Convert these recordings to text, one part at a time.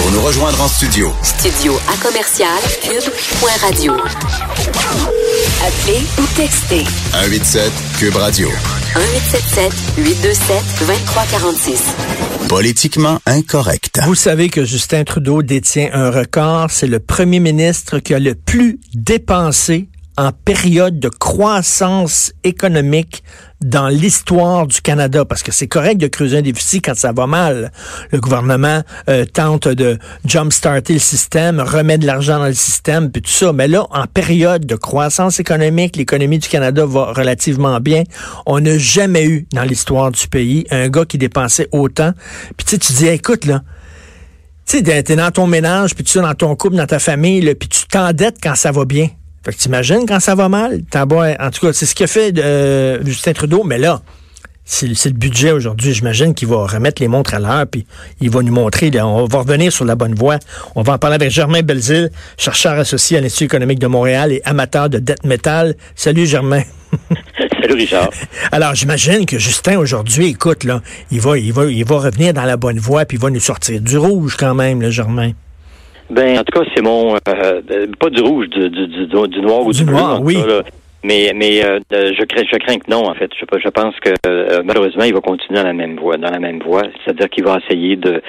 Pour nous rejoindre en studio. Studio à commercial cube.radio. Appelez ou textez. 187 Cube Radio. 1877 827 2346. Politiquement incorrect. Vous savez que Justin Trudeau détient un record. C'est le premier ministre qui a le plus dépensé en période de croissance économique dans l'histoire du Canada, parce que c'est correct de creuser un déficit quand ça va mal. Le gouvernement euh, tente de jump-starter le système, remet de l'argent dans le système, puis tout ça. Mais là, en période de croissance économique, l'économie du Canada va relativement bien. On n'a jamais eu dans l'histoire du pays un gars qui dépensait autant. Puis tu sais, dis, écoute, là, tu sais, t'es dans ton ménage, puis tu es dans ton couple, dans ta famille, puis tu t'endettes quand ça va bien. Fait que t'imagines quand ça va mal, t'as en tout cas, c'est ce qu'a fait euh, Justin Trudeau, mais là, c'est le budget aujourd'hui. J'imagine qu'il va remettre les montres à l'heure, puis il va nous montrer. on va revenir sur la bonne voie. On va en parler avec Germain Belzile, chercheur associé à l'Institut économique de Montréal et amateur de dette métal. Salut Germain. Salut Richard. Alors j'imagine que Justin aujourd'hui, écoute là, il va, il va, il va revenir dans la bonne voie, puis il va nous sortir du rouge quand même, le Germain. Ben, en tout cas, c'est mon euh, euh, pas du rouge, du, du, du, du noir ou du, du noir, oui. mais mais euh, je crains je crains que non en fait. Je, je pense que malheureusement il va continuer dans la même voie, dans la même voie, c'est-à-dire qu'il va essayer de,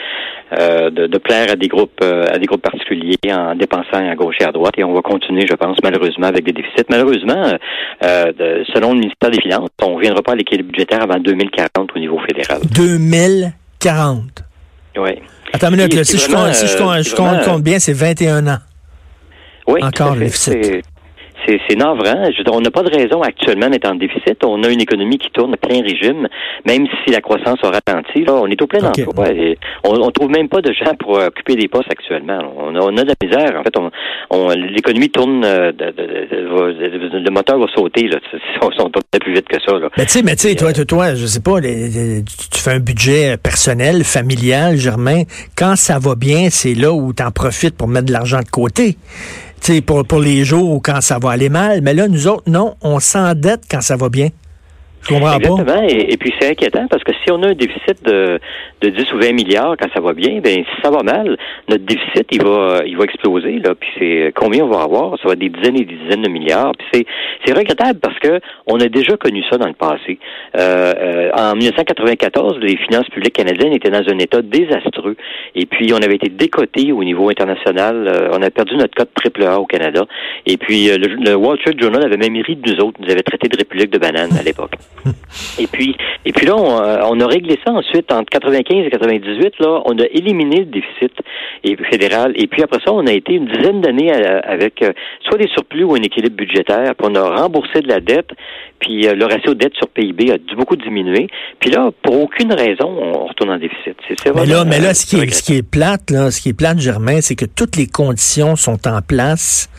de, de plaire à des groupes à des groupes particuliers en dépensant à gauche et à droite et on va continuer, je pense, malheureusement avec des déficits. Malheureusement, selon le ministère des Finances, on ne reviendra pas à l'équilibre budgétaire avant 2040 au niveau fédéral. 2040. Oui. Attends une minute, si, je, compte, si je, compte, je compte, compte bien, c'est 21 ans. Oui, Encore le déficit c'est navrant. on n'a pas de raison actuellement d'être en déficit. On a une économie qui tourne à plein régime, même si la croissance a ralenti. Là, on est au plein emploi. on, on trouve même pas de gens pour occuper des postes actuellement. On a, on a de la misère. En fait, on, l'économie tourne, euh, le moteur va sauter. Là. On sont plus vite que ça. Là. Mais tu sais, mais tu sais, toi, toi, toi, je sais pas, tu fais un budget personnel, familial, Germain. Quand ça va bien, c'est là où tu en profites pour mettre de l'argent de côté pour, pour les jours quand ça va aller mal. Mais là, nous autres, non, on s'endette quand ça va bien. Exactement. Et, puis c'est inquiétant parce que si on a un déficit de, de 10 ou 20 milliards quand ça va bien, ben si ça va mal, notre déficit il va il va exploser là. Puis c'est combien on va avoir? Ça va être des dizaines et des dizaines de milliards. Puis c'est c'est regrettable parce que on a déjà connu ça dans le passé. Euh, euh, en 1994, les finances publiques canadiennes étaient dans un état désastreux. Et puis on avait été décoté au niveau international. Euh, on a perdu notre code triple A au Canada. Et puis le, le Wall Street Journal avait même ri de nous autres. Nous avait traité de république de banane à l'époque. Et puis, et puis là, on, a réglé ça ensuite entre 95 et 98. Là, on a éliminé le déficit fédéral. Et puis après ça, on a été une dizaine d'années avec euh, soit des surplus ou un équilibre budgétaire. Puis on a remboursé de la dette. Puis euh, le ratio de dette sur PIB a beaucoup diminué. Puis là, pour aucune raison, on retourne en déficit. C'est mais là, mais là, ce qui est, ce qui est plate, là, ce qui est plate, Germain, c'est que toutes les conditions sont en place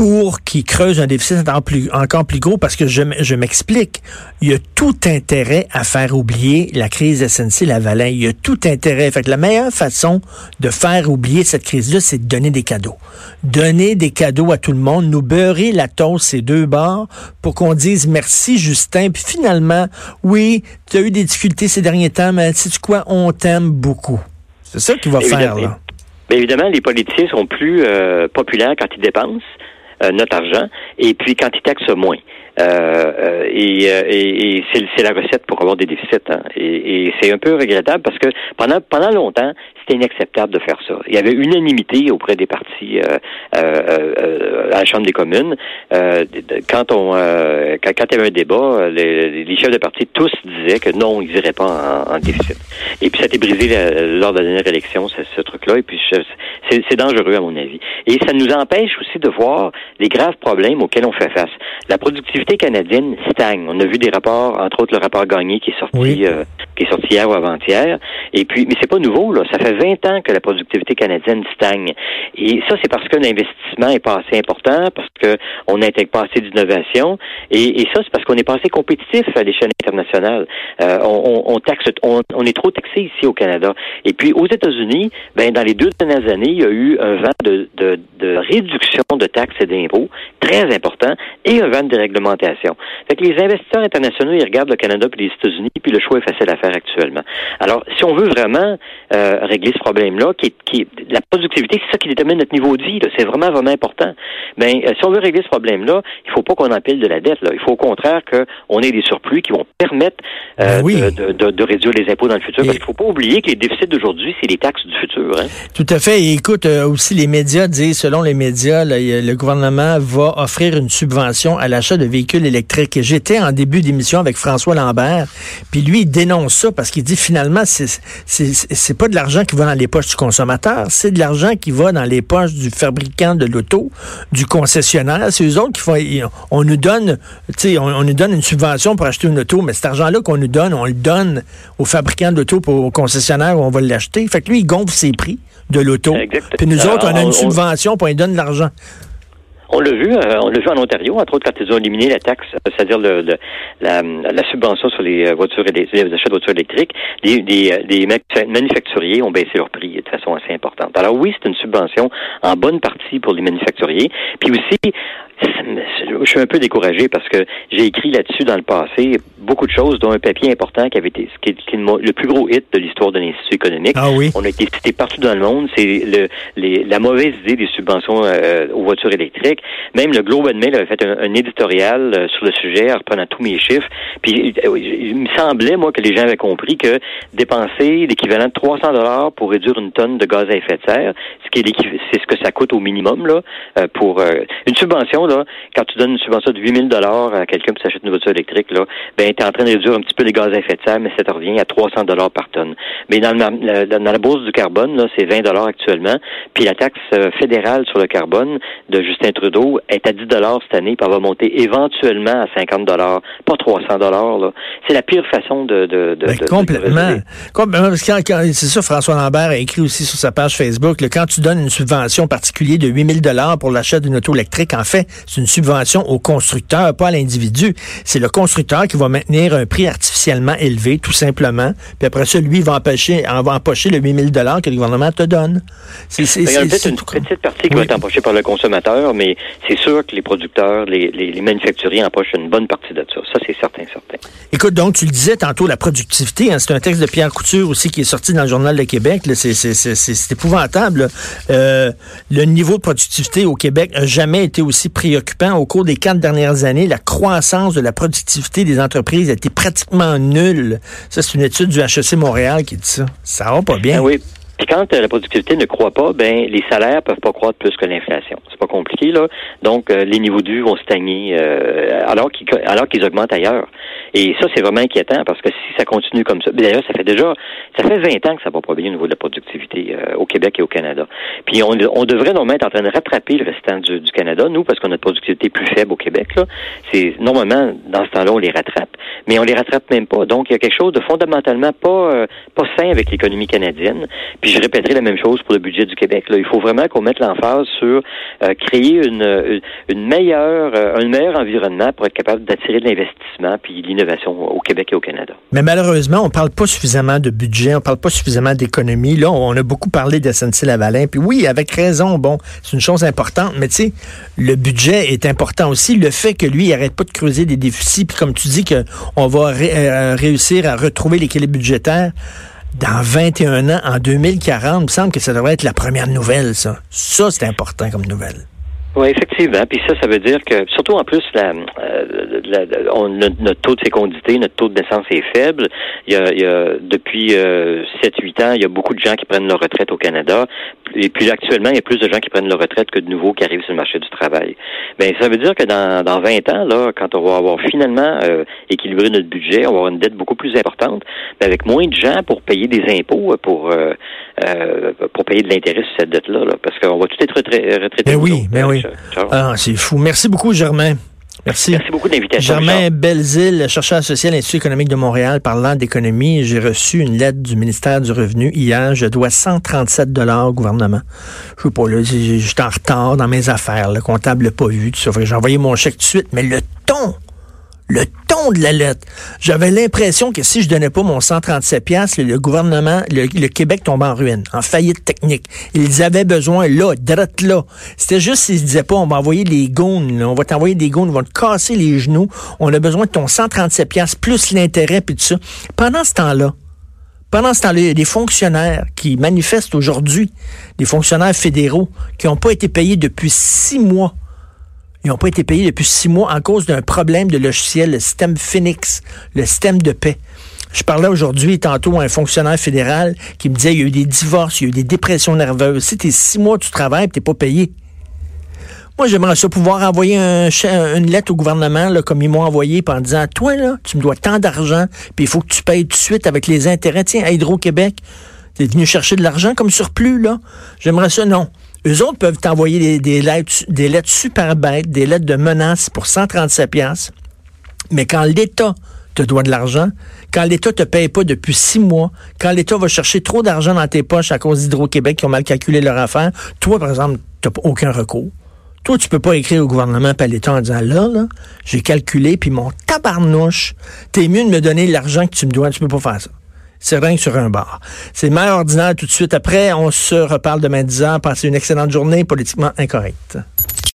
pour qu'ils creusent un déficit encore plus, encore plus gros parce que je, m'explique. Il y a tout intérêt à faire oublier la crise SNC-Lavalin. Il y a tout intérêt. Fait que la meilleure façon de faire oublier cette crise-là, c'est de donner des cadeaux. Donner des cadeaux à tout le monde, nous beurrer la toast ces deux bords pour qu'on dise merci Justin. Puis finalement, oui, tu as eu des difficultés ces derniers temps, mais sais-tu quoi, on t'aime beaucoup. C'est ça qu'il va faire, là. Bien évidemment, les politiciens sont plus euh, populaires quand ils dépensent. Euh, notre argent, et puis quand ils taxent moins. Euh, euh, et, et, c'est la recette pour avoir des déficits. Hein. Et, et c'est un peu regrettable parce que pendant pendant longtemps, c'était inacceptable de faire ça. Il y avait unanimité auprès des partis euh, euh, à la Chambre des communes. quand on quand, quand, il y avait un débat, les, les, chefs de parti tous disaient que non, ils n'iraient pas en, en, déficit. Et puis ça a été brisé lors de la dernière élection, ce, ce truc-là. Et puis c'est dangereux à mon avis. Et ça nous empêche aussi de voir les graves problèmes auxquels on fait face. La productivité canadienne stagne. On a vu des rapports, entre autres le rapport Gagné qui est sorti, euh, qui est sorti hier ou avant-hier. Et puis, mais c'est pas nouveau là. Ça fait 20 ans que la productivité canadienne stagne. Et ça, c'est parce que l'investissement est pas assez important, parce que on n'intègre pas assez d'innovation. Et, et, ça, c'est parce qu'on est pas assez compétitif à l'échelle internationale. Euh, on, on, taxe, on, on, est trop taxé ici au Canada. Et puis aux États-Unis, ben dans les deux dernières années, il y a eu un vent de, de, de réduction de taxes et d'impôts très important, et un vent de déréglementation. Fait que les investisseurs internationaux, ils regardent le Canada puis les États-Unis, puis le choix est facile à faire. Faire actuellement. Alors, si on veut vraiment euh, régler ce problème-là, qui, qui la productivité, c'est ça qui détermine notre niveau de vie. C'est vraiment vraiment important. Ben, euh, si on veut régler ce problème-là, il faut pas qu'on empile de la dette. Là. Il faut au contraire qu'on ait des surplus qui vont permettre euh, Ben de, de, de, réduire les impôts dans le futur. Parce qu'il faut pas oublier que les déficits d'aujourd'hui, c'est les taxes du futur. Hein? Tout à fait. Et écoute, aussi les médias disent, selon les médias, là, le gouvernement va offrir une subvention à l'achat de véhicules électriques. J'étais en début d'émission avec François Lambert, puis lui, il dénonce ça parce qu'il dit finalement, c'est pas de l'argent qui va dans les poches du consommateur, c'est de l'argent qui va dans les poches du fabricant de l'auto, du concessionnaire. C'est eux autres qui font. On nous donne, tu sais, on, on, nous donne une subvention pour acheter une auto, mais cet argent-là qu'on nous donne, on le donne au fabricant d'auto, au concessionnaire où on va l'acheter. Fait que lui, il gonfle ses prix de l'auto. Puis nous autres, on a une subvention, puis on lui donne de l'argent. On l'a vu, euh, on l'a vu en Ontario, entre autres quand ils ont éliminé la taxe, c'est-à-dire le, le, la, la, subvention sur les voitures et les, achats de voitures électriques, les, les, les, manufacturiers ont baissé leur prix de façon assez importante. Alors oui, c'est une subvention en bonne partie pour les manufacturiers. Puis aussi, je suis un peu découragé parce que j'ai écrit là-dessus dans le passé beaucoup de choses, dont un papier important qui avait été qui est, le plus gros hit de l'histoire de l'Institut économique. Ah oui. On a été cité partout dans le monde. C'est le, les, la mauvaise idée des subventions euh, aux voitures électriques. Même le Globe and Mail avait fait un, éditorial euh, sur le sujet en reprenant tous mes chiffres. Puis euh, il me semblait, moi, que les gens avaient compris que dépenser l'équivalent de 300 dollars pour réduire une tonne de gaz à effet de serre, ce qui est c'est ce que ça coûte au minimum là pour une subvention quand tu donnes une subvention de 8000 dollars à quelqu'un qui s'achète une voiture électrique, là, ben, tu es en train de réduire un petit peu les gaz à effet de serre, mais ça te revient à 300 dollars par tonne. Mais dans la, dans la bourse du carbone, là, c'est 20 dollars actuellement. Puis la taxe euh, fédérale sur le carbone de Justin Trudeau est à 10 dollars cette année, puis elle va monter éventuellement à 50 dollars, pas 300 dollars. Là. C'est la pire façon de... de, de, ben, complètement. complètement. C'est ça, François Lambert a écrit aussi sur sa page Facebook, quand tu donnes une subvention particulière de 8000 dollars pour l'achat d'une auto électrique, en fait, c'est une subvention au constructeur, pas à l'individu. C'est le constructeur qui va maintenir un prix artificiellement élevé, tout simplement. Puis après ça, lui, il va empocher, va empocher le 8000 dollars que le gouvernement te donne. C'est, il y a peut-être une petite partie qui va être empochée par le consommateur, mais c'est sûr que les producteurs, les, les, manufacturiers empochent une bonne partie de ça. Ça, c'est certain, certain. Écoute, donc, tu le disais tantôt, la productivité, hein, c'est un texte de Pierre Couture aussi qui est sorti dans le Journal de Québec. C'est épouvantable. Euh, le niveau de productivité au Québec n'a jamais été aussi Au cours des quatre dernières années, la croissance de la productivité des entreprises a été pratiquement nulle. Ça, c'est une étude du HEC Montréal qui dit ça. Ça va pas bien. Ben oui. Puis quand euh, la productivité ne croît pas, ben les salaires peuvent pas croître plus que l'inflation. C'est pas compliqué là. Donc euh, les niveaux de vont stagner euh, alors qu'ils alors qu'ils augmentent ailleurs. Et ça c'est vraiment inquiétant parce que si ça continue comme ça, d'ailleurs ça fait déjà ça fait 20 ans que ça va pas bien au niveau de la productivité au Québec et au Canada. Puis on, on devrait normalement être en train de rattraper le restant du, du Canada, nous parce qu'on a une productivité plus faible au Québec là. C'est normalement dans ce temps-là on les rattrape, mais on les rattrape même pas. Donc il y a quelque chose de fondamentalement pas pas sain avec l'économie canadienne. Puis je répéterai la même chose pour le budget du Québec. Là. Il faut vraiment qu'on mette l'emphase sur euh, créer une, meilleure, euh, un meilleur environnement pour être capable d'attirer de l'investissement puis l'innovation au Québec et au Canada. Mais malheureusement, on parle pas suffisamment de budget, on parle pas suffisamment d'économie. Là, on a beaucoup parlé de SNC-Lavalin. Puis oui, avec raison, bon, c'est une chose importante, mais tu sais, le budget est important aussi. Le fait que lui, il arrête pas de creuser des déficits, puis comme tu dis qu'on va euh, réussir à retrouver l'équilibre budgétaire, dans 21 ans, en 2040, il me semble que ça devrait être la première nouvelle, ça. Ça, c'est important comme nouvelle. Oui, effectivement. Puis ça, ça veut dire que, surtout en plus, euh, notre, taux de fécondité, notre taux de naissance est faible. Il y a, depuis euh, 7-8 ans, il y a beaucoup de gens qui prennent leur retraite au Canada. Et puis actuellement, il y a plus de gens qui prennent leur retraite que de nouveaux qui arrivent sur le marché du travail. Ben, ça veut dire que dans, dans 20 ans, là, quand on va avoir finalement euh, équilibré notre budget, on va avoir une dette beaucoup plus importante, mais avec moins de gens pour payer des impôts, pour euh, euh pour payer de l'intérêt sur cette dette-là, là, parce qu'on va tout être retraité. Ben oui, ben oui. Ah, c'est fou. Merci beaucoup, Germain. Merci. Merci beaucoup de l'invitation. Germain Belzile, chercheur associé à l'Institut économique de Montréal, parlant d'économie. J'ai reçu une lettre du ministère du Revenu hier. Je dois 137 dollars au gouvernement. Je sais pas, là, j'étais en retard dans mes affaires. Le comptable l'a pas vu, tout ça. J'ai envoyé mon chèque tout de suite. Mais le ton, Le ton de la lettre. J'avais l'impression que si je donnais pas mon 137 pièces, le gouvernement, le, Québec tombait en ruine, en faillite technique. Ils avaient besoin là, drette là. C'était juste s'ils disaient pas, on va envoyer les goons, on va t'envoyer des goons, on va te casser les genoux. On a besoin de ton 137 pièces plus l'intérêt puis tout ça. Pendant ce temps-là, pendant ce temps-là, il y a des fonctionnaires qui manifestent aujourd'hui, des fonctionnaires fédéraux qui n'ont pas été payés depuis six mois ils n'ont pas été payés depuis six mois en cause d'un problème de logiciel, le système Phoenix, le système de paix. Je parlais aujourd'hui, tantôt, à un fonctionnaire fédéral qui me disait il y a eu des divorces, il y a eu des dépressions nerveuses. Si t'es six mois, tu travailles, t'es pas payé. Moi, j'aimerais ça pouvoir envoyer une lettre au gouvernement, là, comme ils m'ont envoyé, en disant, toi, là, tu me dois tant d'argent, puis il faut que tu payes tout de suite avec les intérêts. Tiens, à Hydro-Québec, t'es venu chercher de l'argent comme surplus, là. J'aimerais ça, non. Eux autres peuvent t'envoyer des, lettres, des lettres super bêtes, des lettres de menaces pour 137 pièces. Mais quand l'État te doit de l'argent, quand l'État te paye pas depuis six mois, quand l'État va chercher trop d'argent dans tes poches à cause d'Hydro-Québec qui ont mal calculé leur affaire, toi, par exemple, tu n'as aucun recours. Toi, tu peux pas écrire au gouvernement et à l'État en disant là, là, j'ai calculé, puis mon tabarnouche, t'es mieux de me donner l'argent que tu me dois, tu peux pas faire ça. C'est rien sur un bar. C'est mère ordinaire tout de suite après. On se reparle demain 10 ans. Passez une excellente journée politiquement incorrecte.